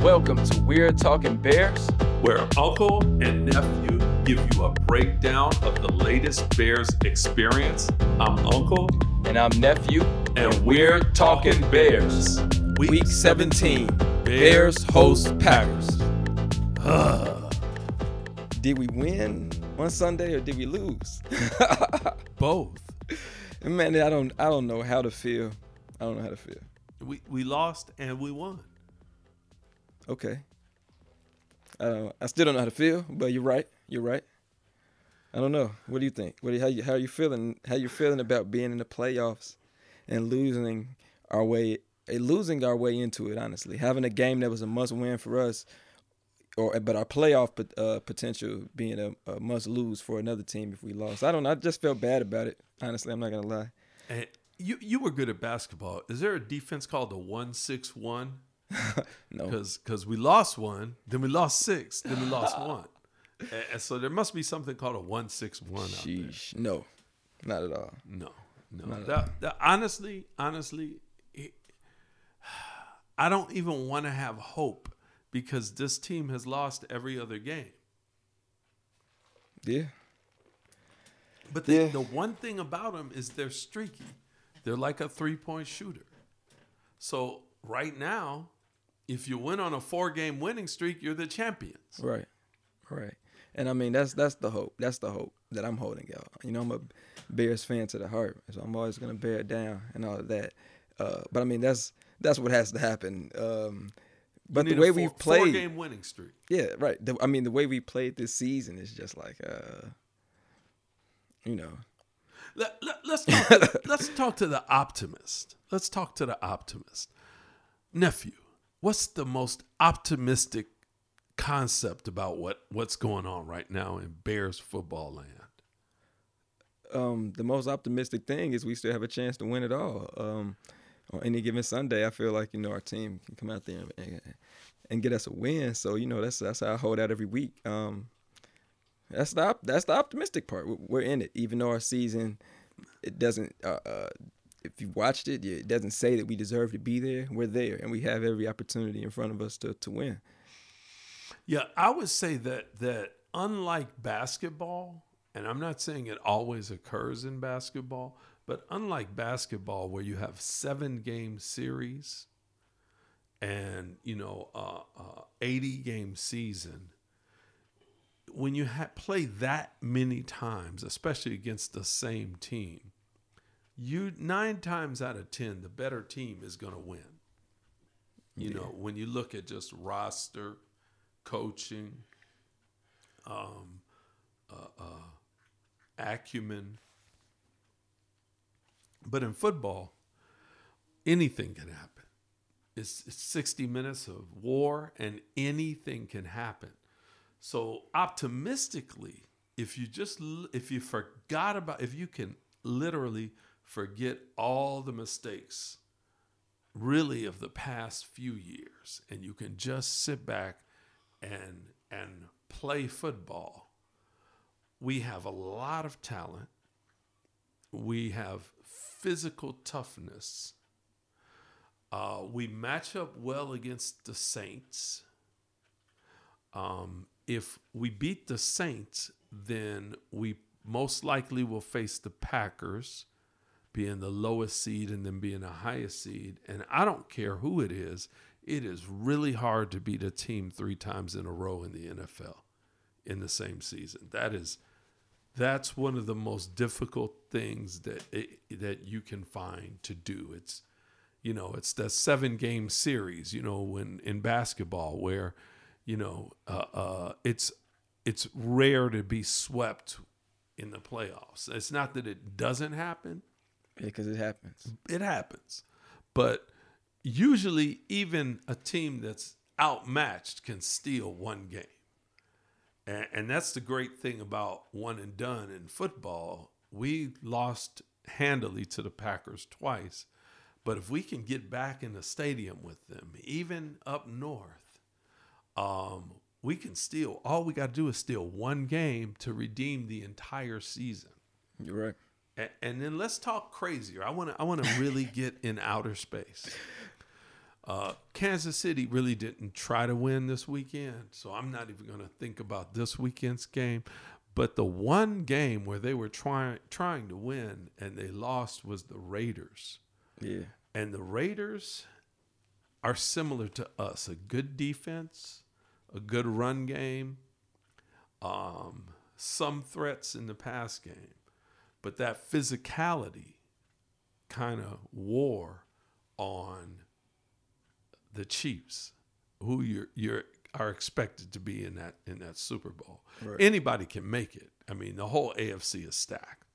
Welcome to We're Talking Bears. where uncle and nephew give you a breakdown of the latest Bears experience. I'm Uncle, And I'm Nephew. and we're talking Bears. Week 17. Bears host Packers. did we win on Sunday or did we lose? Both. Man, I don't I don't know how to feel. I don't know how to feel. We we lost and we won. Okay. I don't I still don't know how to feel, but you're right. You're right. I don't know. What do you think? What do you, how you how you feeling? How you feeling about being in the playoffs and losing our way eh, losing our way into it, honestly. Having a game that was a must win for us or but our playoff uh, potential being a, a must lose for another team if we lost. I don't know. I just felt bad about it. Honestly, I'm not to lie. And you you were good at basketball. Is there a defense called the one six one? No. Because we lost one, then we lost six, then we lost one. And, and so there must be something called a one six one out there. Sheesh. No. Not at all. No, no. That, that, honestly, honestly, it, I don't even want to have hope because this team has lost every other game. Yeah. But the, Yeah. the one thing about them is they're streaky. They're like a three point shooter. So right now, if you win on a four game winning streak, you're the champions. Right, right. And I mean that's that's the hope. That's the hope that I'm holding out. You know, I'm a Bears fan to the heart, so I'm always gonna bear it down and all of that. Uh, but I mean that's that's what has to happen. Um, but the way four, we've played, four game winning streak. yeah, right. The, I mean the way we played this season is just like, uh, you know, Let, let, let's talk. To, let's talk to the optimist. Let's talk to the optimist, nephew. What's the most optimistic concept about what what's going on right now in Bears football land? um, the most optimistic thing is we still have a chance to win it all. Um, on any given Sunday, I feel like you know our team can come out there and, and get us a win. So you know that's that's how I hold out every week. Um, that's the that's the optimistic part. We're- We're in it, even though our season it doesn't. Uh, uh, if you watched it, it doesn't say that we deserve to be there. We're there, and we have every opportunity in front of us to to win. Yeah, I would say that that unlike basketball, and I'm not saying it always occurs in basketball, but unlike basketball where you have seven game series and you know uh, uh, 80 game season, when you ha- play that many times, especially against the same team, you nine times out of ten, the better team is going to win. You know, when you look at just roster, coaching, um, uh, uh, acumen. But in football, anything can happen. It's, it's 60 minutes of war, and anything can happen. So optimistically, if you just if you forgot about if you can literally forget all the mistakes really of the past few years. And you can just sit back and and play football. We have a lot of talent. We have physical toughness. Uh, we match up well against the saints. Um, if we beat the saints then we most likely will face the packers being the lowest seed and then being the highest seed. And I don't care who it is, it is really hard to beat a team three times in a row in the NFL in the same season. That is that's one of the most difficult things that it, that you can find to do. It's you know, it's the seven game series, you know, when in basketball where you know, uh, uh, it's it's rare to be swept in the playoffs. It's not that it doesn't happen, because it happens. it happens. But usually, even a team that's outmatched can steal one game. And, and that's the great thing about one and done in football. We lost handily to the Packers twice. But if we can get back in the stadium with them, even up north, um, we can steal. All we got to do is steal one game to redeem the entire season. You're right. And then let's talk crazier. I want to I want to really get in outer space. Uh, Kansas City really didn't try to win this weekend, so I'm not even going to think about this weekend's game. But the one game where they were trying trying to win and they lost was the Raiders. Yeah. And the Raiders are similar to us a good defense, a good run game, um, some threats in the pass game. But that physicality kind of wore on the Chiefs, who you're, you're are expected to be in that in that Super Bowl. Right. Anybody can make it. I mean, the whole AFC is stacked.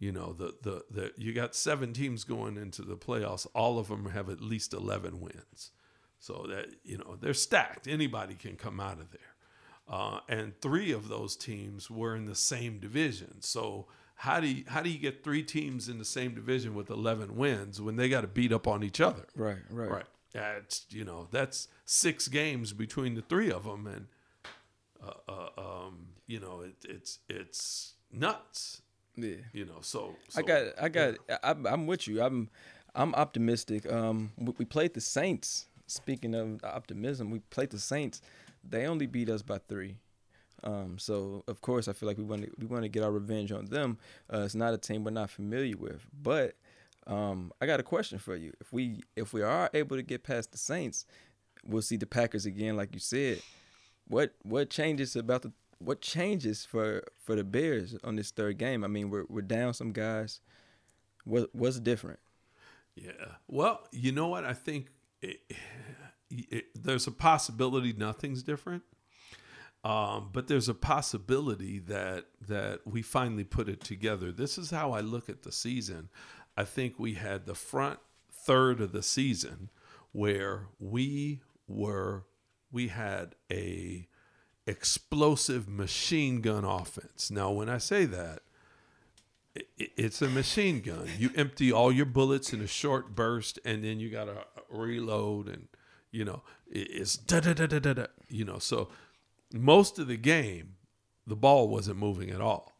You know, the, the the you got seven teams going into the playoffs. All of them have at least eleven wins, so that you know they're stacked. Anybody can come out of there, uh, and three of those teams were in the same division. So how do you how do you get three teams in the same division with eleven wins when they got to beat up on each other? Right. Right. Right. That's you know that's six games between the three of them, and uh, uh, um, you know it, it's it's nuts. Yeah. You know, so, I got, I got, I'm, I'm with you. I'm, I'm optimistic. Um, we, we played the Saints. Speaking of optimism, we played the Saints. They only beat us by three. Um, so of course, I feel like we want to, we want to get our revenge on them. Uh, it's not a team we're not familiar with, but um, I got a question for you. If we, if we are able to get past the Saints, we'll see the Packers again, like you said. What, what changes about the what changes for for the Bears on this third game? I mean, we're we're down some guys. What what's different? Yeah. Well, you know what? I think it, it, there's a possibility nothing's different, um, but there's a possibility that that we finally put it together. This is how I look at the season. I think we had the front third of the season where we were we had a explosive machine gun offense. Now, when I say that, it's a machine gun. You empty all your bullets in a short burst, and then you got to reload, and you know it's da da da da da da. You know, so most of the game, the ball wasn't moving at all.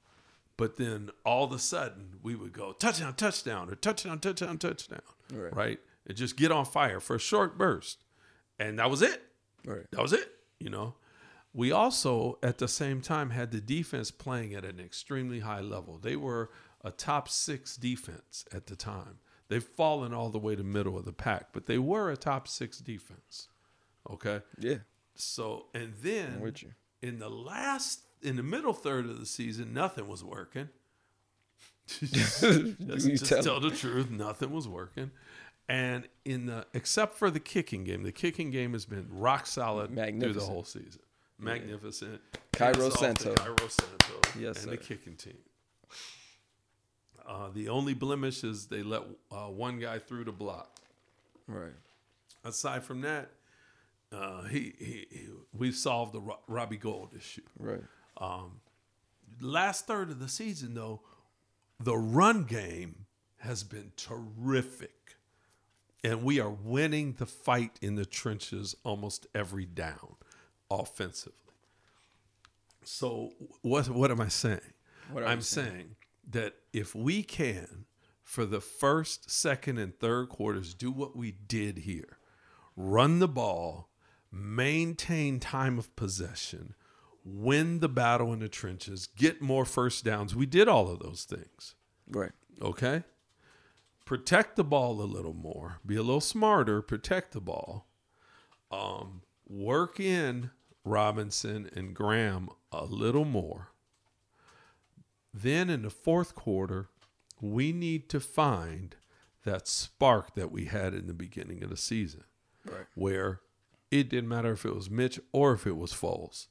But then all of a sudden, we would go touchdown, touchdown, or touchdown, touchdown, touchdown. Right. right? And just get on fire for a short burst, and that was it Right. that was it you know we also at the same time had the defense playing at an extremely high level they were a top six defense at the time they've fallen all the way to middle of the pack but they were a top six defense okay Yeah. So and then with you. in the last in the middle third of the season nothing was working. Just, just tell tell the truth nothing was working. And in the except for the kicking game the kicking game has been rock solid through the whole season. Magnificent. Cairo off to Santo. Cairo Santo Yes, and the kicking team. Uh, the only blemish is they let uh, one guy through the block. Right. aside from that uh, he, he, he we've solved the Ro- Robbie Gould issue Right. last third of the season, though, the run game has been terrific. And we are winning the fight in the trenches almost every down offensively. So, what, what am I saying? What I'm you saying that if we can, for the first, second, and third quarters, do what we did here run the ball, maintain time of possession, win the battle in the trenches, get more first downs. We did all of those things. Right. Okay? Protect the ball a little more, be a little smarter, protect the ball. Um, work in Robinson and Graham a little more. Then in the fourth quarter, we need to find that spark that we had in the beginning of the season Right. where it didn't matter if it was Mitch or if it was Foles.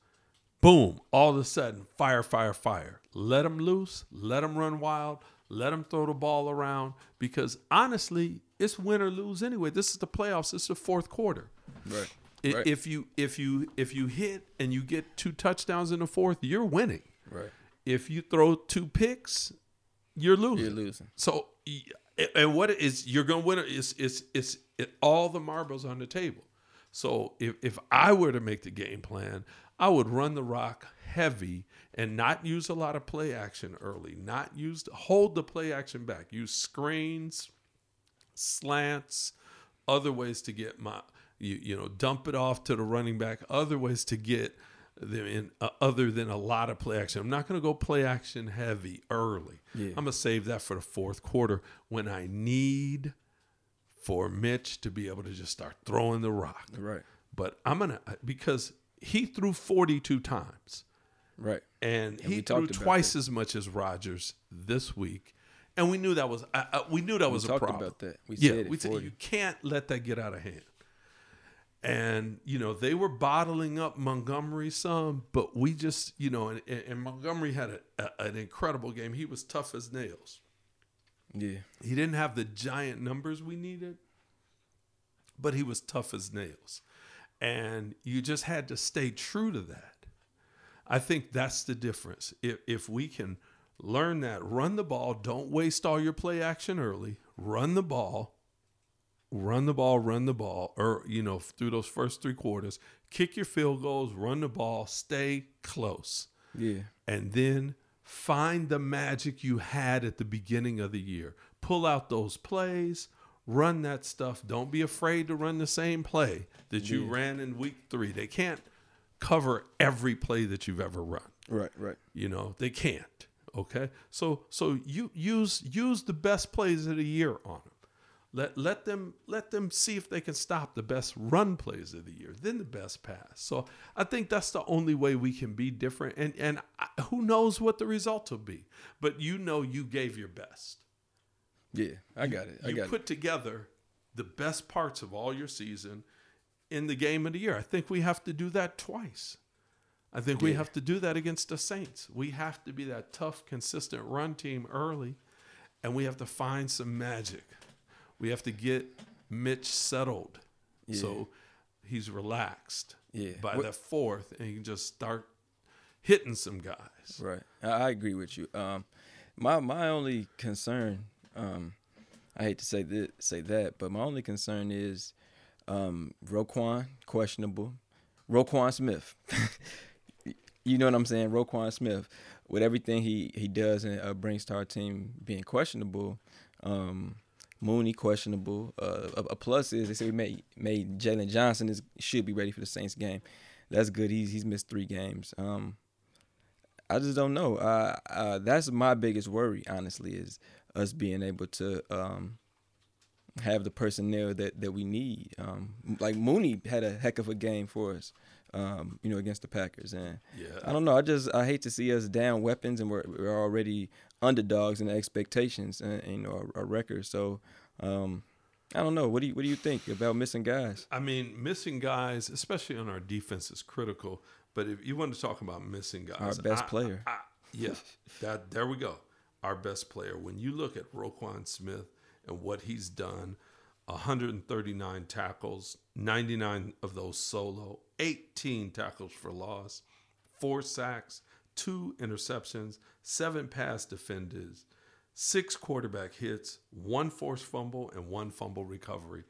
Boom, all of a sudden, fire, fire, fire. Let them loose, let them run wild, let them throw the ball around because honestly, it's win or lose anyway. This is the playoffs, this is the fourth quarter. Right. Right. If you if you if you hit and you get two touchdowns in the fourth, you're winning. Right. If you throw two picks, you're losing. You're losing. So, and what it is you're going to win? Is it's it's it, all the marbles on the table? So if if I were to make the game plan, I would run the rock heavy and not use a lot of play action early. Not use hold the play action back. Use screens, slants, other ways to get my you you know dump it off to the running back, other ways to get them in uh, other than a lot of play action. I'm not going to go play action heavy early. Yeah. I'm going to save that for the fourth quarter when I need for Mitch to be able to just start throwing the rock. Right. But I'm going to because he threw 42 times Right. and he threw twice as much as Rodgers this week. And we knew that was uh, uh, we knew that was a problem. about that. We yeah, said we said 40. you can't let that get out of hand. And you know they were bottling up Montgomery some, but we just you know and, and Montgomery had a, a, an incredible game. He was tough as nails. Yeah. He didn't have the giant numbers we needed, but he was tough as nails. And you just had to stay true to that. I think that's the difference. If, if we can learn that, run the ball, don't waste all your play action early, run the ball, run the ball, run the ball, or, you know, through those first three quarters, kick your field goals, run the ball, stay close Yeah. and then find the magic you had at the beginning of the year. Pull out those plays, run that stuff. Don't be afraid to run the same play that you ran in week three. They can't cover every play that you've ever run. Right. Right. You know, they can't. Okay. So so you use use the best plays of the year on them. Let let them let them see if they can stop the best run plays of the year, then the best pass. So I think that's the only way we can be different. And and I, who knows what the results will be, but you know you gave your best. Yeah. I got it. I you got put together the best parts of all your season in the game of the year. I think we have to do that twice. I think we have to do that against the Saints. We have to be that tough, consistent run team early, and we have to find some magic. We have to get Mitch settled so he's relaxed Yeah. by What- the fourth, and he can just start hitting some guys. Right. I, I agree with you. Um, my my only concern, um, I hate to say that say that, but my only concern is, um, Roquan questionable, Roquan Smith. you know what I'm saying, Roquan Smith, with everything he he does and uh, brings to our team being questionable. Um, Mooney questionable. Uh, a, a plus is they say we made made Jaylon Johnson is should be ready for the Saints game. That's good. He's he's missed three games. Um, I just don't know. Uh, uh, that's my biggest worry, honestly, is us being able to um, have the personnel that, that we need. Um, like Mooney had a heck of a game for us, um, you know, against the Packers, and Yeah. I don't know. I just I hate to see us down weapons, and we're, we're already underdogs and expectations and, and you know our, our record. So um, I don't know. What do you what do you think about missing guys? I mean, missing guys, especially on our defense, is critical. But if you want to talk about missing guys, Our best I- player. I- yeah, that there we go. Our best player. When you look at Roquan Smith and what he's done, 139 tackles, 99 of those solo, 18 tackles for loss, four sacks, two interceptions, seven pass defenders, six quarterback hits, one forced fumble, and one fumble recovery.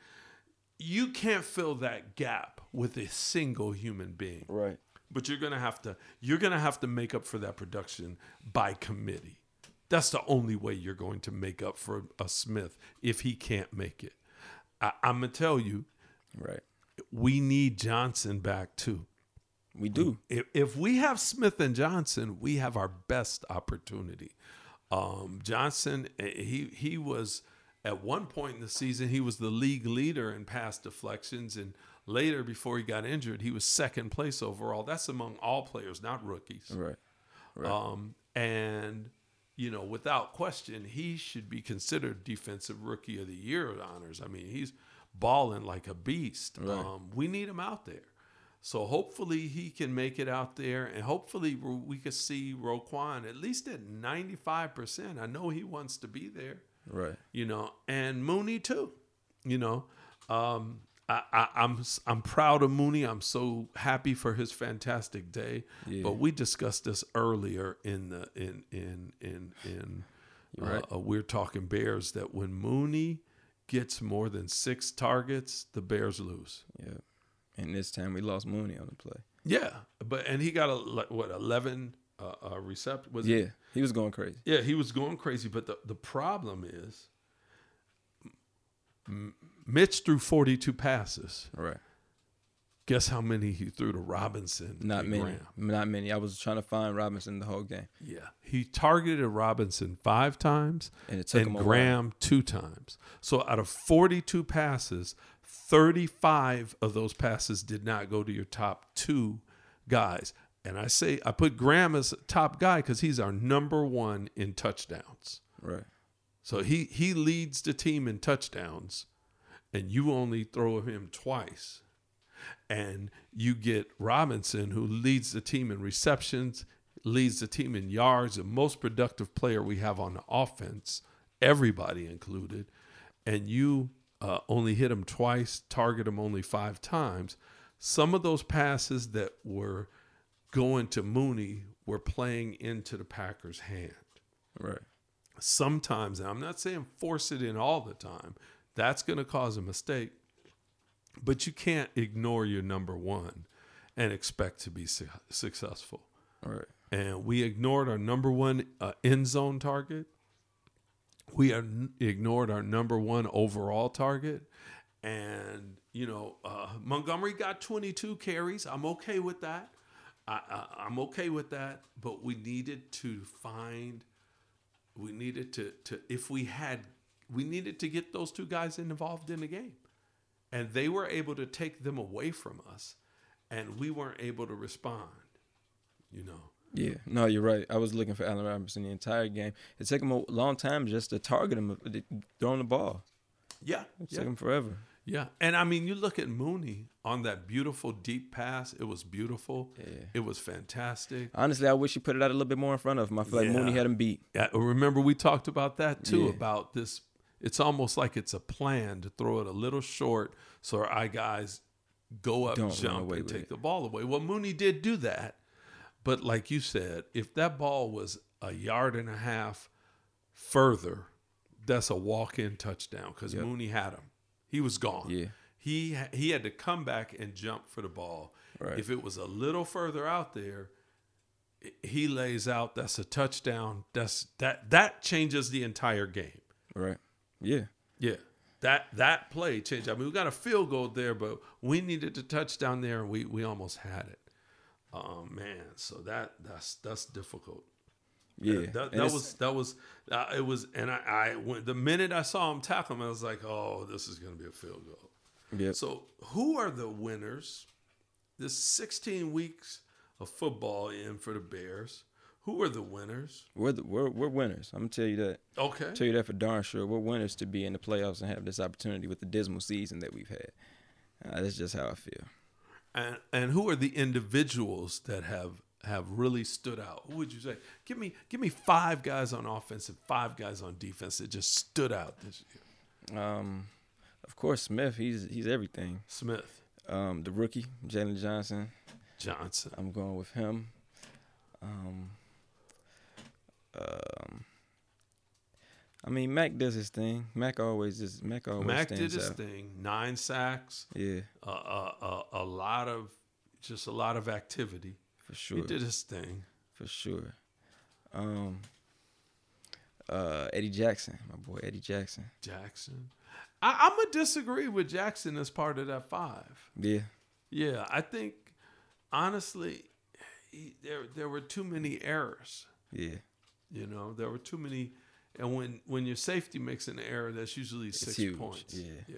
You can't fill that gap with a single human being Right. but you're gonna have to you're gonna have to make up for that production by committee. That's the only way you're going to make up for a Smith if he can't make it. I, I'm gonna tell you, Right. we need Johnson back too. We do. If, if we have Smith and Johnson, we have our best opportunity. Um, Johnson, eh, he he was at one point in the season he was the league leader in pass deflections, and later before he got injured, he was second place overall. That's among all players, not rookies. Right. Right. Um, and you know, without question, he should be considered defensive rookie of the year honors. I mean, he's balling like a beast. Right. Um, we need him out there. So hopefully he can make it out there, and hopefully we could see Roquan at least at ninety five percent. I know he wants to be there Right. you know, and Mooney too. You know, um, I, I, I'm I'm proud of Mooney. I'm so happy for his fantastic day. Yeah. But we discussed this earlier in the in in in in uh, right. uh, we're talking Bears that when Mooney gets more than six targets, the Bears lose. Yeah. And this time we lost Mooney on the play. Yeah, but and he got a what eleven uh, uh, recept was it? Yeah. He was going crazy. Yeah, he was going crazy. But the, the problem is, Mitch threw 42 passes. Right. Guess how many he threw to Robinson? Not many. Graham? Not many. I was trying to find Robinson the whole game, Yeah. He targeted Robinson five times and it took and. Graham two times. So out of 42 passes, 35 of those passes did not go to your top two guys. And I say I put Graham as top guy because he's our number one in touchdowns. Right. So he he leads the team in touchdowns, and you only throw him twice. And you get Robinson, who leads the team in receptions, leads the team in yards, the most productive player we have on the offense, everybody included. And you uh, only hit him twice, target him only five times. Some of those passes that were going to Mooney were playing into the Packers' hand Right. sometimes, and I'm not saying force it in all the time, that's going to cause a mistake. But you can't ignore your number one and expect to be su- successful. Right. And we ignored our number one uh, end zone target. We ignored our number one overall target. And, you know, uh, Montgomery got 22 carries. I'm okay with that. I, I, I'm okay with that. But we needed to find we needed to to if we had we needed to get those two guys involved in the game and they were able to take them away from us and we weren't able to respond you know Yeah. No, you're right. I was looking for Allen Robinson the entire game. It took him a long time just to target him, uh, throwing the ball. yeah It yeah, took him forever. yeah and i mean you look at mooney on that beautiful deep pass it was beautiful Yeah. it was fantastic Honestly, I wish he put it out a little bit more in front of him. I feel like Mooney had him beat. Yeah, remember we talked about that too Yeah. about this. It's almost like it's a plan to throw it a little short so our eye guys go up, Don't jump, and take it. the ball away. Well, Mooney did do that, but like you said, if that ball was a yard and a half further, that's a walk-in touchdown because Yep. Mooney had him. He was gone. Yeah. He he had to come back and jump for the ball. Right. If it was a little further out there, he lays out. That's a touchdown. That's that that changes the entire game. Right. Yeah. Yeah, that that play changed. I mean, we got a field goal there, but we needed to touchdown there, and we we almost had it. Oh man, so that that's that's difficult. Yeah. that, that And was that was uh, it was, and I, I when the minute I saw him tackle him, I was like, oh, this is going to be a field goal. Yeah. So, who are the winners? This 16 weeks of football in for the Bears. Who are the winners? We're, the, we're we're winners. I'm gonna tell you that. Okay. Tell you that for darn sure. We're winners to be in the playoffs and have this opportunity with the dismal season that we've had. Uh, that's just how I feel. And and who are the individuals that have have really stood out? Who would you say? Give me give me five guys on offense and five guys on defense that just stood out this year. Um, of course, Smith. He's he's everything. Smith, Um, the rookie Jaylon Johnson. Johnson. I'm going with him. Um, um, I mean, Mack does his thing. Mack always is. Mack always Mack did his out. thing. Nine sacks. Yeah, Uh, uh, uh, a lot of just a lot of activity. for sure. He did his thing. for sure. Um, uh, Eddie Jackson, my boy Eddie Jackson. Jackson. I, I'm gonna disagree with Jackson as part of that five. Yeah, Yeah, I think honestly, he, there there were too many errors. yeah, You know, there were too many, and when when your safety makes an error, that's usually six huge, points. yeah. yeah,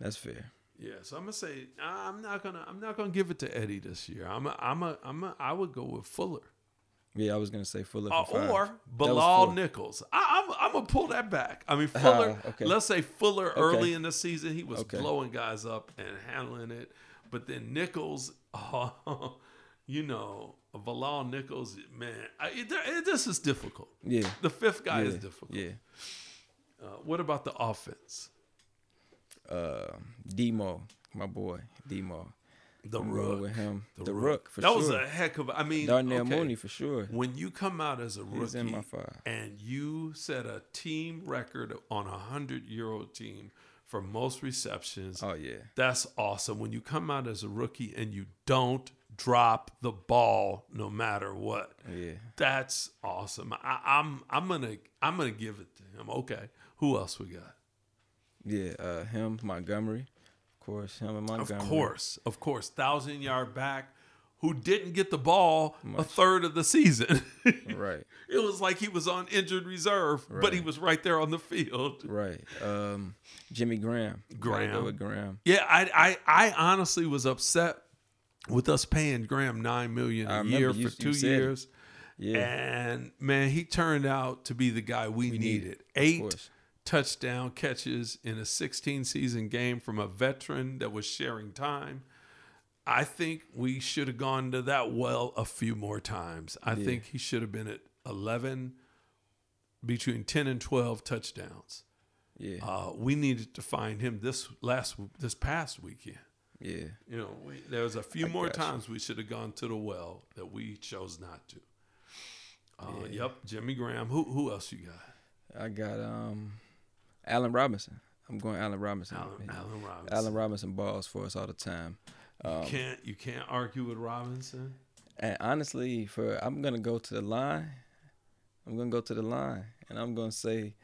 that's fair. yeah. So I'm gonna say I'm not gonna I'm not gonna give it to Eddie this year. I'm a, I'm a, I'm a, I would go with Fuller Yeah, I was gonna say Fuller uh, or Bilal. Nichols. I, I'm I'm gonna pull that back. I mean Fuller. okay. Let's say Fuller Okay. early in the season he was Okay. blowing guys up and handling it, but then Nichols, oh, you know, Bilal Nichols, man, I, it, it- this is difficult. Yeah, The fifth guy yeah, is difficult. Yeah, Uh, what about the offense? uh, Demo, my boy Demo. The I'm Rook. with him. The The, Rook. Rook for that sure. was a heck of. I mean, Darnell okay, Mooney for sure. When you come out as a rookie and you set a team record on a hundred year old team for most receptions, Oh yeah, that's awesome. When you come out as a rookie and you don't drop the ball no matter what, yeah. that's awesome. I, I'm I'm gonna I'm gonna give it to him. Okay, who else we got? Yeah, uh, him, Montgomery, of course, him and Montgomery. Of course, of course, thousand yard back who didn't get the ball a third of the season. Right, it was like he was on injured reserve, but he was right there on the field. right. Um, Jimmy Graham. Graham. Graham. Yeah, I, I, I honestly was upset with us paying Graham nine million a year you- for two years, Yeah, and man, he turned out to be the guy we, needed. Eight touchdown catches in a 16 season game from a veteran that was sharing time. I think we should have gone to that well a few more times. I Yeah. think he should have been at 11, between 10 and 12 touchdowns. yeah, Uh, we needed to find him this last this past weekend. Yeah. You know, we, there was a few I more got you. times we should have gone to the well that we chose not to. Uh, Yep, Jimmy Graham. Who who else you got? I got um, Allen Robinson. I'm going Allen Robinson. Allen, Allen Robinson. Allen Robinson balls for us all the time. Um, can't you can't argue with Robinson? and honestly, for I'm gonna go to the line. I'm gonna go to the line, and I'm gonna say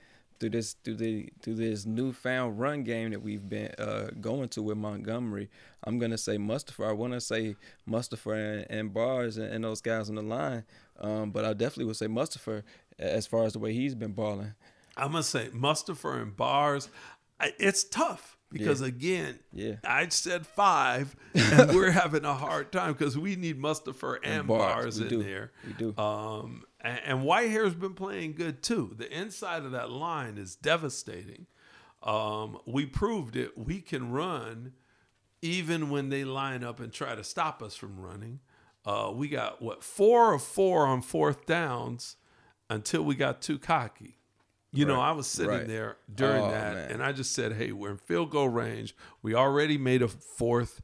through this through the through this newfound run game that we've been uh, going to with Montgomery. I'm gonna say Mustipher. I want to say Mustipher and, and Bars and, and those guys on the line, um, but I definitely would say Mustipher as far as the way he's been balling. I'm gonna say Mustipher and Bars. I- It's tough because again, Yeah. I said five, and we're having a hard time because we need Mustipher and, Bars, Bars, we in do. there. We do. Um, and, and Whitehair's been playing good too. The inside of that line is devastating. Um, we proved it. We can run even when they line up and try to stop us from running. Uh, we got what four of four on fourth downs until we got too cocky. You know, I was sitting right. there during Oh, that, man. and I just said, "Hey, we're in field goal range. We already made a fourth,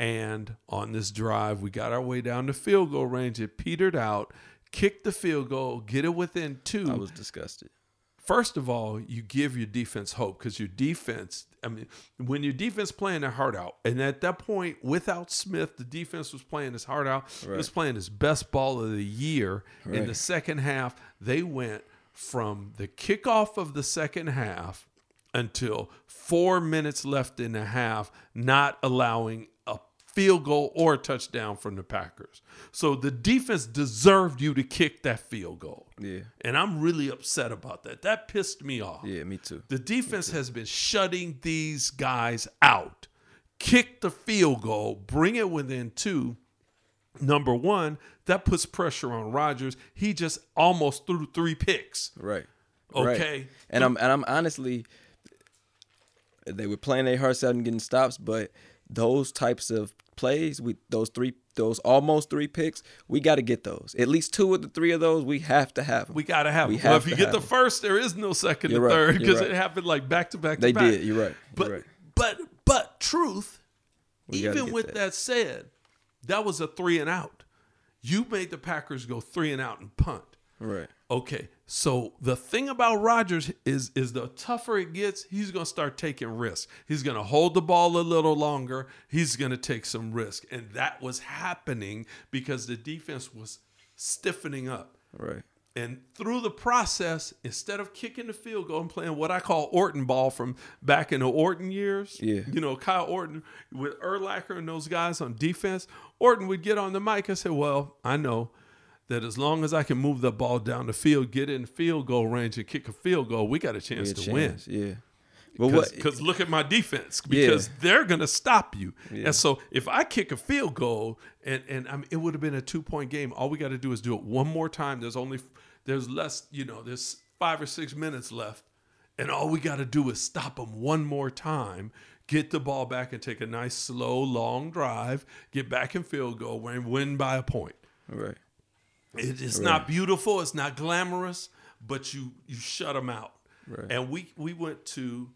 and on this drive, we got our way down to field goal range. It petered out, kicked the field goal, get it within two. I was disgusted. First of all, you give your defense hope because your defense, I mean, when your defense playing their heart out, and at that point, without Smith, the defense was playing his heart out. It was playing his best ball of the year. In the second half, they went from the kickoff of the second half until four minutes left in the half, not allowing field goal or a touchdown from the Packers. So the defense deserved you to kick that field goal. Yeah. And I'm really upset about that. That pissed me off. Yeah, me too. The defense has been shutting these guys out. Kick the field goal, bring it within two. Number one, that puts pressure on Rodgers. He just almost threw three picks. Right. Okay. Right. And I'm and I'm honestly they were playing their hearts out and getting stops, but those types of plays, we those three those almost three picks, we got to get those. At least two of the three of those, we have to have them. We got to have We them. Well, if you get the first, there is no second You're and right. third because right. it happened like back to back to they back. did. You're right. But You're right. but but truth, We even with that. that. said, that was a three and out. You made the Packers go three and out and punt. Right. Okay, so the thing about Rodgers is is the tougher it gets, he's gonna start taking risks. He's gonna hold the ball a little longer. He's gonna take some risk, and that was happening because the defense was stiffening up. Right. And through the process, instead of kicking the field goal and playing what I call Orton ball from back in the Orton years, Yeah. you know, Kyle Orton with Urlacher and those guys on defense, Orton would get on the mic and say, Well, I know that as long as I can move the ball down the field, get in field goal range and kick a field goal, we got a chance Yeah, to chance. Yeah. But win. what? Because look at my defense, Yeah. because they're going to stop you. Yeah. And so if I kick a field goal, and and I mean, it would have been a two point game. All we got to do is do it one more time. There's only there's less, you know, there's five or six minutes left, and all we got to do is stop them one more time. Get the ball back and take a nice, slow, long drive. Get back in field goal and win by a point. Right. It, it's oh, not beautiful. It's not glamorous, but you you shut them out. Right. And we we went to,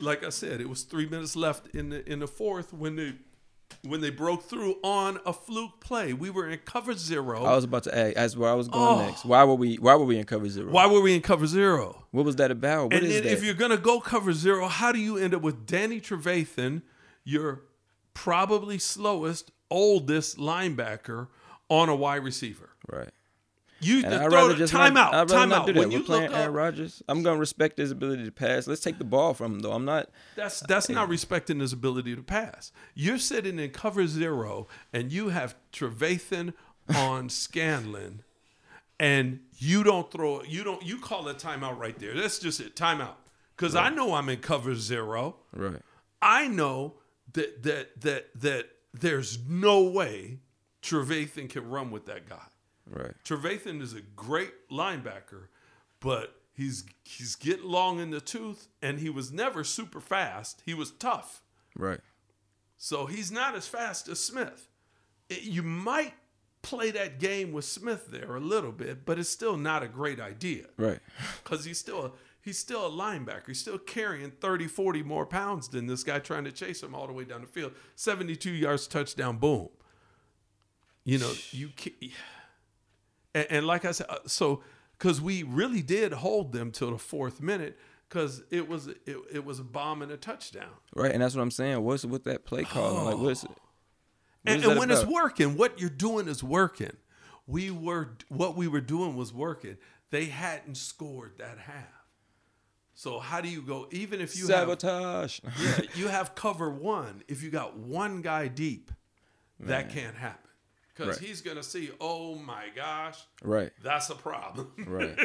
like I said, it was three minutes left in the in the fourth when they when they broke through on a fluke play. We were in cover zero. I was about to ask. That's where I was going Oh. next. Why were we? Why were we in cover zero? Why were we in cover zero? What was that about? What and is that? if you're gonna go cover zero, how do you end up with Danny Trevathan, your probably slowest, oldest linebacker, on a wide receiver? right. You And I'd throw rather just time not, out. Time out. When We're you playing look Aaron Rodgers. I'm gonna respect his ability to pass. Let's take the ball from him, though. I'm not. that's that's not respecting his ability to pass. You're sitting in cover zero, and you have Trevathan on Scantling, and you don't throw. You don't. You call a timeout right there. That's just it. Timeout. Because I know I'm in cover zero. Right. I know that that that that there's no way Trevathan can run with that guy. Right. Trevathan is a great linebacker, but he's he's getting long in the tooth, and he was never super fast. He was tough, Right. so he's not as fast as Smith. It- you might play that game with Smith there a little bit, but it's still not a great idea Right. because he's still a, he's still a linebacker. He's still carrying 30, 40 more pounds than this guy trying to chase him all the way down the field. 72 yards touchdown, boom. You know, you can't, and, and like I said, uh, so because we really did hold them till the fourth minute because it was it, it was a bomb and a touchdown. Right. And that's what I'm saying. What's with that play calling? Like, what's it? what And, and when it's working, what you're doing is working. We were what we were doing was working. They hadn't scored that half. So how do you go? Even if you have Sabotage. yeah, you have cover one. If you got one guy deep, that can't happen because Right. he's gonna see. Oh my gosh, right. that's a problem. Right.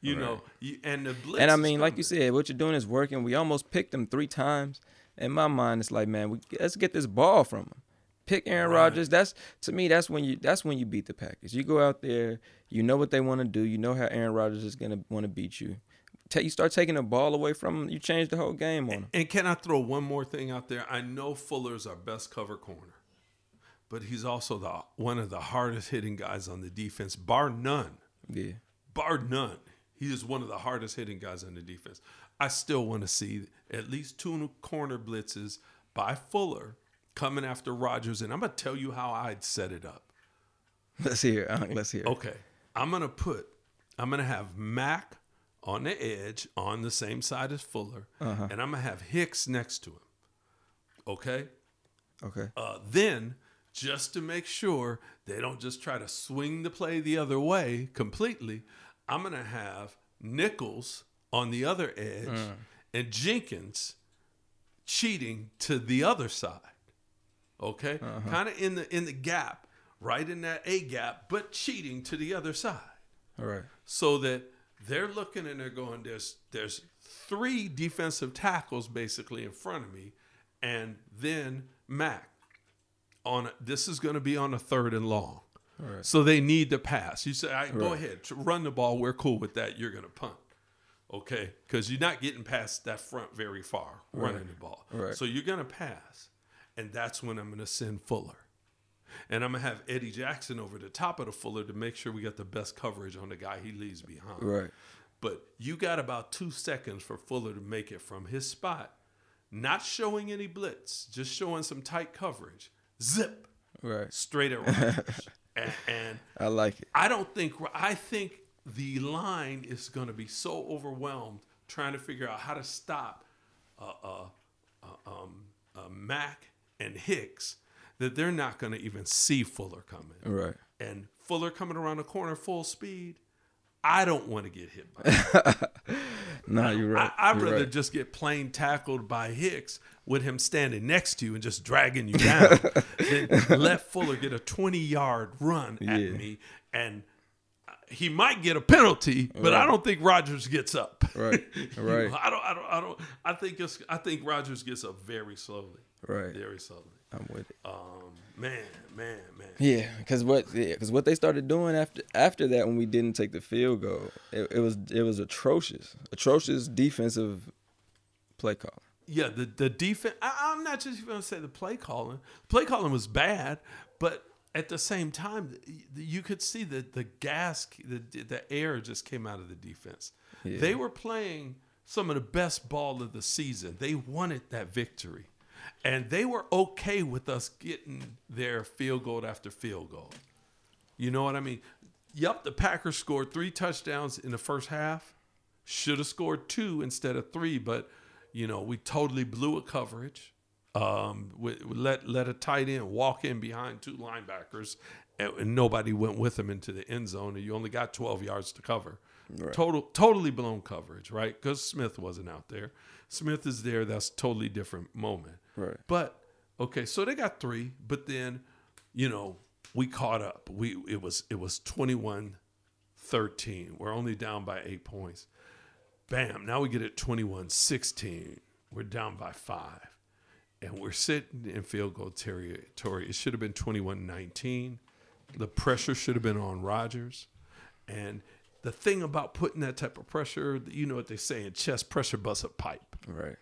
you know, you, and the blitz. And I mean, like you said, what you're doing is working. We almost picked him three times. In my mind, it's like, man, we, let's get this ball from him. Pick Aaron Right. Rodgers. That's to me. That's when you. That's when you beat the Packers. You go out there. You know what they want to do. You know how Aaron Rodgers is gonna want to beat you. Ta you start taking the ball away from him. You change the whole game on him. And can I throw one more thing out there? I know Fuller's our best cover corner, but he's also the one of the hardest hitting guys on the defense, bar none. Yeah. bar none, he is one of the hardest hitting guys on the defense. I still want to see at least two corner blitzes by Fuller coming after Rodgers, and I'm gonna tell you how I'd set it up. Let's hear. It. Let's hear. it. Okay, I'm gonna put, I'm gonna have Mack on the edge on the same side as Fuller, Uh-huh. and I'm gonna have Hicks next to him. Okay, Okay. uh, then just to make sure they don't just try to swing the play the other way completely, I'm going to have Nichols on the other edge mm. and Jenkins cheating to the other side. Okay, uh-huh. kind of in the in the gap, right in that A gap, but cheating to the other side All right. so that they're looking and they're going there's there's three defensive tackles basically in front of me and then mac on this is going to be on a third and long Right. so they need to pass you say right, go ahead run the ball we're cool with that you're going to punt okay because you're not getting past that front very far running the ball Right. so you're going to pass and that's when i'm going to send fuller and I'm gonna have Eddie Jackson over the top of the Fuller to make sure we got the best coverage on the guy he leaves behind. Right. But you got about two seconds for Fuller to make it from his spot, not showing any blitz, just showing some tight coverage. Zip Right. straight at and, and I like it. I don't think I think the line is going to be so overwhelmed trying to figure out how to stop uh, uh, uh, um, uh, Mack and Hicks that they're not going to even see Fuller coming. Right. And Fuller coming around the corner full speed. I don't want to get hit by. Nah, you're right. I, I'd You're rather right. just get plain tackled by Hicks with him standing next to you and just dragging you down than let Fuller get a 20 yard run at Yeah. me. And uh, he might get a penalty, but I don't think Rodgers gets up. Right. You Right. know, I don't. I don't. I don't. I think it's. I think Rodgers gets up very slowly. Right. Very slowly. I'm with it. Um. Man. Man. Man. Yeah, because what yeah, cause what they started doing after after that when we didn't take the field goal, it, it was it was atrocious, atrocious defensive play call. Yeah, the the defense. I, I'm not just going to say the play calling. Play calling was bad, but at the same time, you could see that the gas, the the air just came out of the defense. Yeah. They were playing some of the best ball of the season. They wanted that victory, and they were okay with us getting their field goal after field goal. You know what I mean? Yep, the Packers scored three touchdowns in the first half. Should have scored two instead of three, but you know we totally blew a coverage. Um, we, we let let a tight end walk in behind two linebackers and, and nobody went with him into the end zone, and you only got 12 yards to cover. Right. Total, totally blown coverage, right? Because Smith wasn't out there. Smith is there. That's a totally different moment. Right. But okay, so they got three, but then, you know, we caught up. We it was it was 21 13. We're only down by eight points. Bam. Now we get it 21 16. We're down by five. And we're sitting in field goal territory. It should have been 21 19. The pressure should have been on Rodgers. And the thing about putting that type of pressure, you know what they say in chess pressure busts a pipe. Right.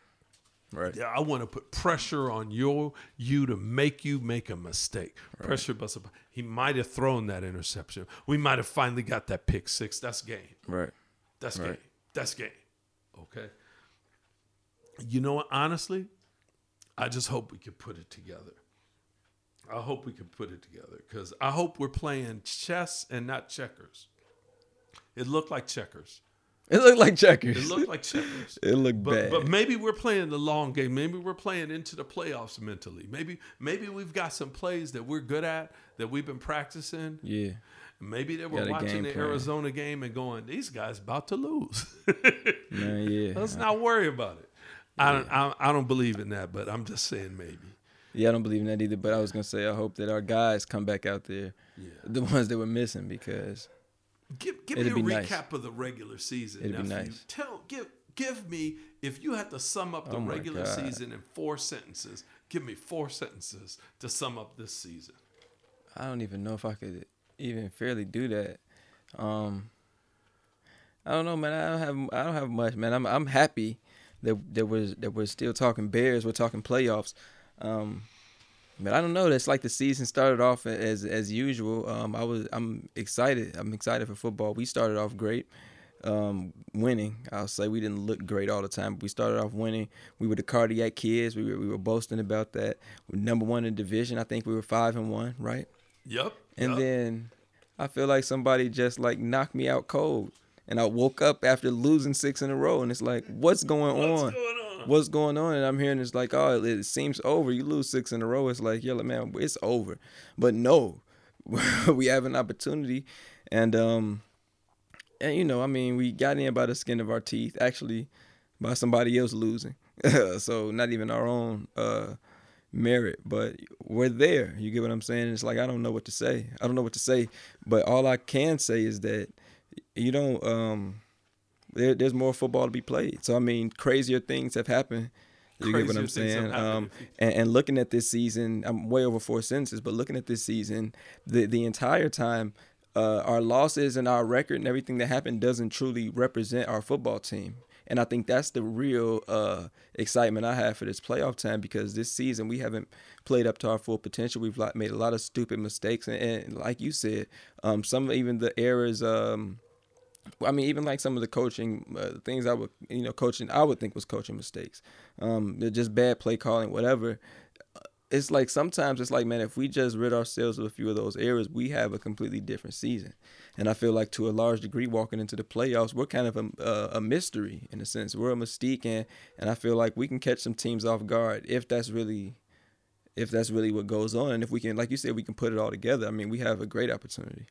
Right. Yeah, I want to put pressure on your you to make you make a mistake. Pressure busts up. He might have thrown that interception. We might have finally got that pick six. That's game. Right. That's Right. game. That's game. Okay. You know what? Honestly, I just hope we can put it together. I hope we can put it together because I hope we're playing chess and not checkers. It looked like checkers. It looked like checkers. It looked like checkers. it looked But, bad. but maybe we're playing the long game. Maybe we're playing into the playoffs mentally. Maybe maybe we've got some plays that we're good at that we've been practicing. yeah. Maybe they were watching the plan. Arizona game and going, "These guys about to lose." Man, yeah. Let's not worry about it. I don't. I, I don't believe in that, but I'm just saying maybe. Yeah, I don't believe in that either. But I was gonna say I hope that our guys come back out there, Yeah. the ones that were missing, because Give give It'd me a be nice. recap of the regular season. It'd be nice. Tell give give me if you had to sum up the Oh regular God. season in four sentences. Give me four sentences to sum up this season. I don't even know if I could even fairly do that. Um, I don't know, man. I don't have I don't have much, man. I'm I'm happy that that we're that we're still talking Bears. We're talking playoffs. Um, but I don't know. That's like the season started off as as usual. Um, I was I'm excited. I'm excited for football. We started off great. Um, winning. I'll say we didn't look great all the time, but we started off winning. We were the cardiac kids. We were we were boasting about that. We're number one in division. I think we were five and one, right? Yep. And yep. then I feel like somebody just like knocked me out cold. And I woke up after losing six in a row and it's like, what's going what's on? going on? What's going on? And I'm hearing it's like, oh, it seems over. You lose six in a row. It's like, like, man, it's over. But no, we have an opportunity. And um and you know, I mean, we got in by the skin of our teeth, actually by somebody else losing. so not even our own uh merit, but we're there. You get what I'm saying? It's like I don't know what to say. I don't know what to say, but all I can say is that you don't. Um, there, there's more football to be played. So I mean, crazier things have happened. You get what I'm saying? Um, and, and looking at this season, I'm way over four sentences, but looking at this season, the the entire time, uh, our losses and our record and everything that happened doesn't truly represent our football team. And I think that's the real uh, excitement I have for this playoff time because this season we haven't played up to our full potential. We've made a lot of stupid mistakes, and, and like you said, um, some even the errors. Um, I mean, even like some of the coaching uh, things I would, you know, coaching I would think was coaching mistakes. Um, just bad play calling, whatever. It's like sometimes it's like, man, if we just rid ourselves of a few of those errors, we have a completely different season. And I feel like to a large degree, walking into the playoffs, we're kind of a, a, a mystery in a sense. We're a mystique, and and I feel like we can catch some teams off guard if that's really, if that's really what goes on, and if we can, like you said, we can put it all together. I mean, we have a great opportunity.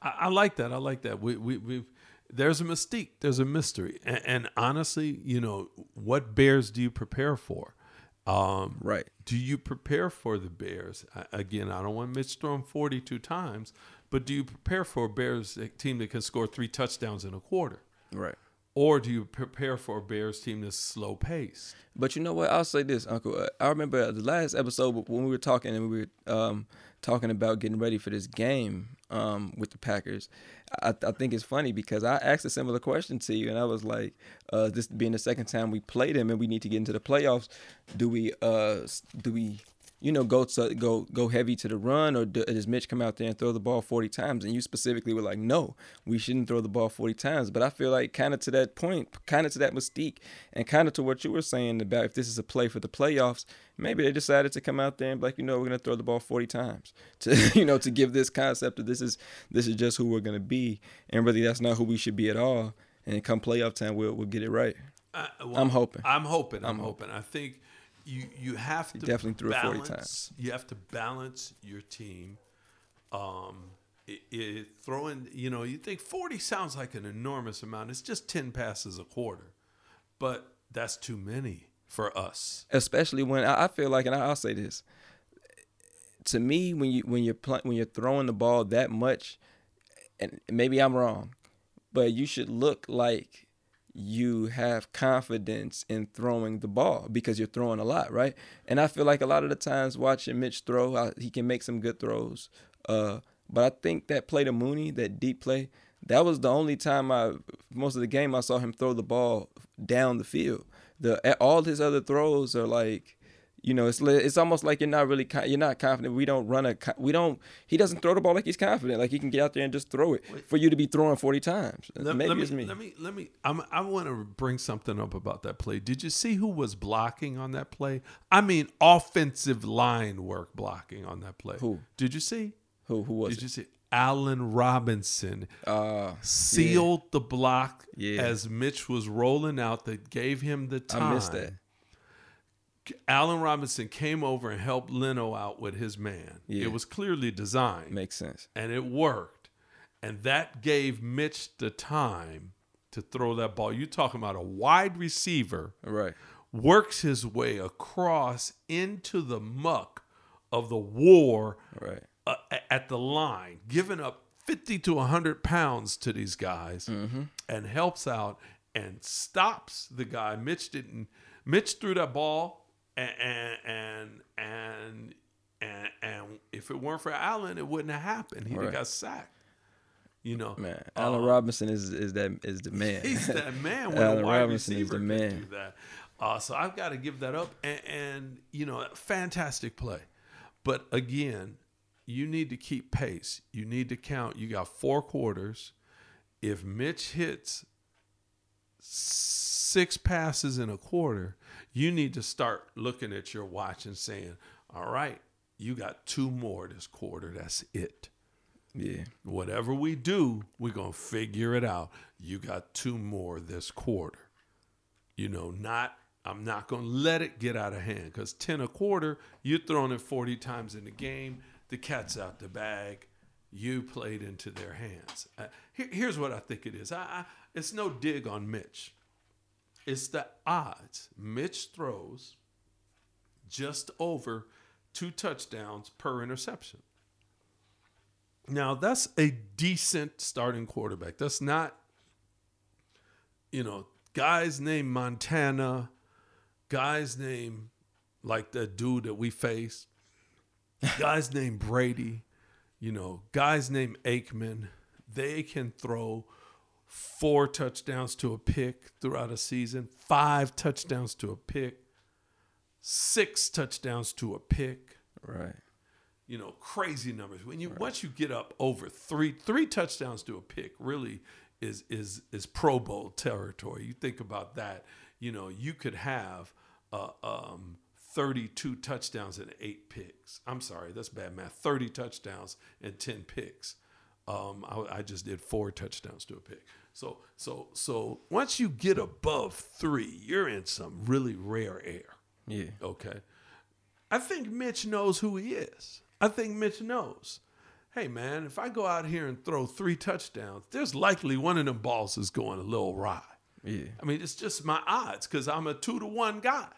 I, I like that. I like that. We we we there's a mystique. There's a mystery. And, and honestly, you know, what bears do you prepare for? Um, Right. do you prepare for the Bears? I, again, I don't want Mitch throwing 42 times, but do you prepare for a Bears team that can score three touchdowns in a quarter? Right. Or do you prepare for a Bears team that's slow paced? But you know what? I'll say this, Uncle. I remember the last episode when we were talking and we were um, talking about getting ready for this game um, with the Packers. I, I think it's funny because I asked a similar question to you, and I was like, uh, "This being the second time we played him, and we need to get into the playoffs. Do we? Uh, do we?" You know, go to, go go heavy to the run, or does Mitch come out there and throw the ball forty times? And you specifically were like, no, we shouldn't throw the ball forty times. But I feel like kind of to that point, kind of to that mystique, and kind of to what you were saying about if this is a play for the playoffs, maybe they decided to come out there and be like, you know, we're gonna throw the ball forty times to you know to give this concept that this is this is just who we're gonna be, and really that's not who we should be at all. And come playoff time, we'll we'll get it right. I, I'm hoping. I'm hoping. I'm, hoping. I think you you have to definitely threw it 40 times. You have to balance your team Um, it, it, throwing, you know, you think 40 sounds like an enormous amount. It's just 10 passes a quarter, but that's too many for us. especially when I, I feel like, and I, I'll say this: to me, when you when you're pl- when you're throwing the ball that much, and maybe I'm wrong, but you should look like you have confidence in throwing the ball because you're throwing a lot, right? And I feel like a lot of the times watching Mitch throw, uh, he can make some good throws. Uh, but I think that play to Mooney, that deep play, that was the only time I most of the game I saw him throw the ball down the field. The all his other throws are like, you know, it's it's almost like you're not really you're not confident. We don't run a we don't he doesn't throw the ball like he's confident. Like he can get out there and just throw it for you to be throwing 40 times. Let, Maybe let it's me, me. Let me let me. I'm, I want to bring something up about that play. Did you see who was blocking on that play? I mean, offensive line work blocking on that play. Who? Did you see? Who who was Did it? you see? Allen Robinson Uh, sealed the block Yeah. as Mitch was rolling out that gave him the time. I missed that. Allen Robinson came over and helped Leno out with his man. Yeah. It was clearly designed Makes sense. and it worked. And that gave Mitch the time to throw that ball. You're talking about a wide receiver Right. works his way across into the muck of the war Right. uh, at the line, giving up 50 to 100 pounds to these guys and helps out and stops the guy. Mitch didn't, Mitch threw that ball and, and, and, and, and if it weren't for Allen, it wouldn't have happened. He'd have got sacked. You know, Man, Allen Robinson is is that is the man. Uh, He's that man when a Allen wide Robinson is the man. Uh, so I've got to give that up, and, and you know, fantastic play. But again, you need to keep pace. You need to count. You got four quarters. If Mitch hits six passes in a quarter, you need to start looking at your watch and saying, "All right, you got two more this quarter. That's it." yeah. Whatever we do, we're going to figure it out. You got two more this quarter. You know, not, I'm not going to let it get out of hand because 10 a quarter, you're throwing it 40 times in the game. The cat's out the bag. You played into their hands. Uh, here, here's what I think it is I, I, it's no dig on Mitch, it's the odds. Mitch throws just over two touchdowns per interception. Now that's a decent starting quarterback. That's not, you know, guys named Montana, guys named like the dude that we face, guys named Brady, you know, guys named Aikman. They can throw four touchdowns to a pick throughout a season, five touchdowns to a pick, six touchdowns to a pick Right. you know, crazy numbers. When you once you get up over three three touchdowns to a pick, really is is is Pro Bowl territory. You think about that. You know, you could have uh, um, 32 touchdowns and eight picks. I'm sorry, that's bad math. 30 touchdowns and 10 picks. Um, I, I just did four touchdowns to a pick. So so so once you get above three, you're in some really rare air. Yeah. Okay. I think Mitch knows who he is. I think Mitch knows. Hey man, if I go out here and throw three touchdowns, there's likely one of them balls is going a little awry. Yeah. I mean, it's just my odds because I'm a two to one guy.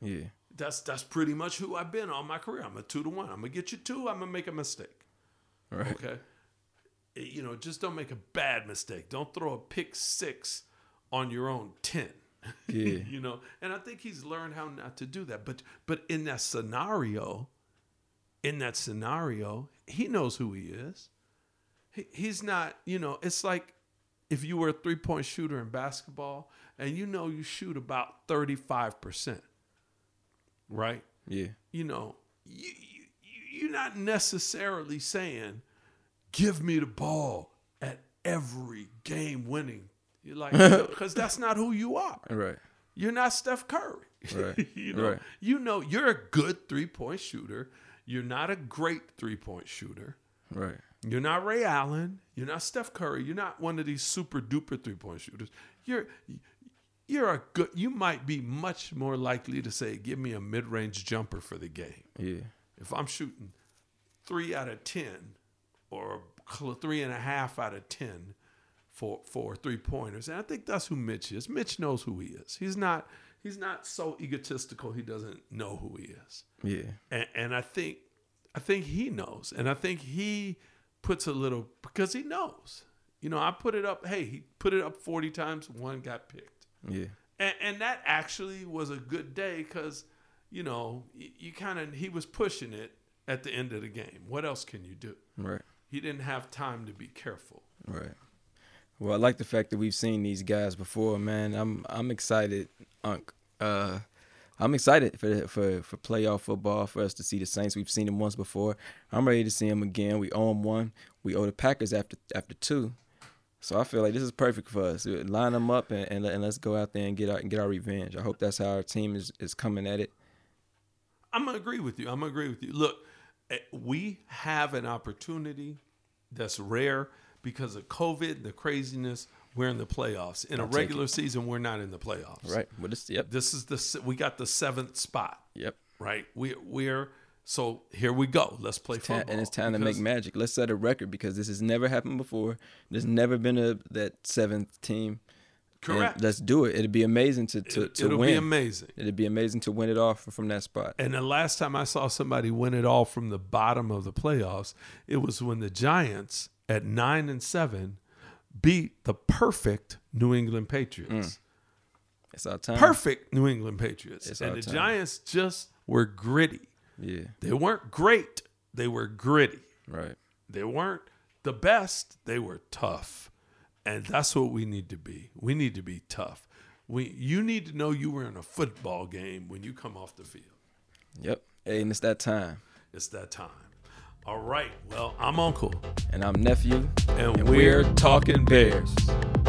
Yeah. That's that's pretty much who I've been all my career. I'm a two to one. I'm gonna get you two. I'm gonna make a mistake. Right. Okay. Eh, You know, just don't make a bad mistake. Don't throw a pick six on your own ten. Yeah. you know, and I think he's learned how not to do that. But but in that scenario, in that scenario, he knows who he is. He, he's not, you know, it's like if you were a three point shooter in basketball and you know you shoot about 35%, right? Yeah. you know, you, you, you're not necessarily saying, give me the ball at every game winning. You're like, because that's not who you are. Right. You're not Steph Curry. Right, you know, right. you know, you're a good three point shooter. You're not a great three point shooter. Right. You're not Ray Allen. You're not Steph Curry. You're not one of these super duper three point shooters. You're you're a good. You might be much more likely to say, "Give me a mid range jumper for the game." Yeah. If I'm shooting three out of ten or three and a half out of ten for for three pointers. And I think that's who Mitch is. Mitch knows who he is. He's not he's not so egotistical he doesn't know who he is. Yeah. And, and I think I think he knows, and I think he puts a little because he knows. You know, I put it up. Hey, he put it up forty times. One got picked, Yeah. and, and that actually was a good day because you know you, you kind of he was pushing it at the end of the game. What else can you do? Right. He didn't have time to be careful. Right. Well, I like the fact that we've seen these guys before, man. I'm I'm excited, Unc. Uh, I'm excited for for for playoff football for us to see the Saints. We've seen them once before. I'm ready to see them again. We owe them one. We owe the Packers after after two. So I feel like this is perfect for us. Line them up and, and, and let's go out there and get our and get our revenge. I hope that's how our team is, is coming at it. I'm gonna agree with you. I'm gonna agree with you. Look, Eh, we have an opportunity that's rare because of COVID the craziness. We're in the playoffs. In a I'll take regular season, we're not in the playoffs. Right. Well, this yep This is the we got the seventh spot. yep. Right. We we're so here we go. Let's play Ta- football. and it's time to make magic. Let's set a record because this has never happened before. There's never been a that seventh team. And correct. let's do it. It'd be amazing to to, It- to It'll win. be amazing. It'd be amazing to win it off from that spot. And the last time I saw somebody win it all from the bottom of the playoffs, it was when the Giants at nine and seven beat the perfect New England Patriots. Mm. It's our time. Perfect New England Patriots. It's and the time. Giants just were gritty. Yeah. They weren't great, they were gritty. Right. They weren't the best, they were tough. And that's what we need to be. We need to be tough. We you need to know you were in a football game when you come off the field. Yep. And it's that time. It's that time. All right. Well, I'm Uncle, And I'm nephew. and, And we're we're talking talking Bears. Bears.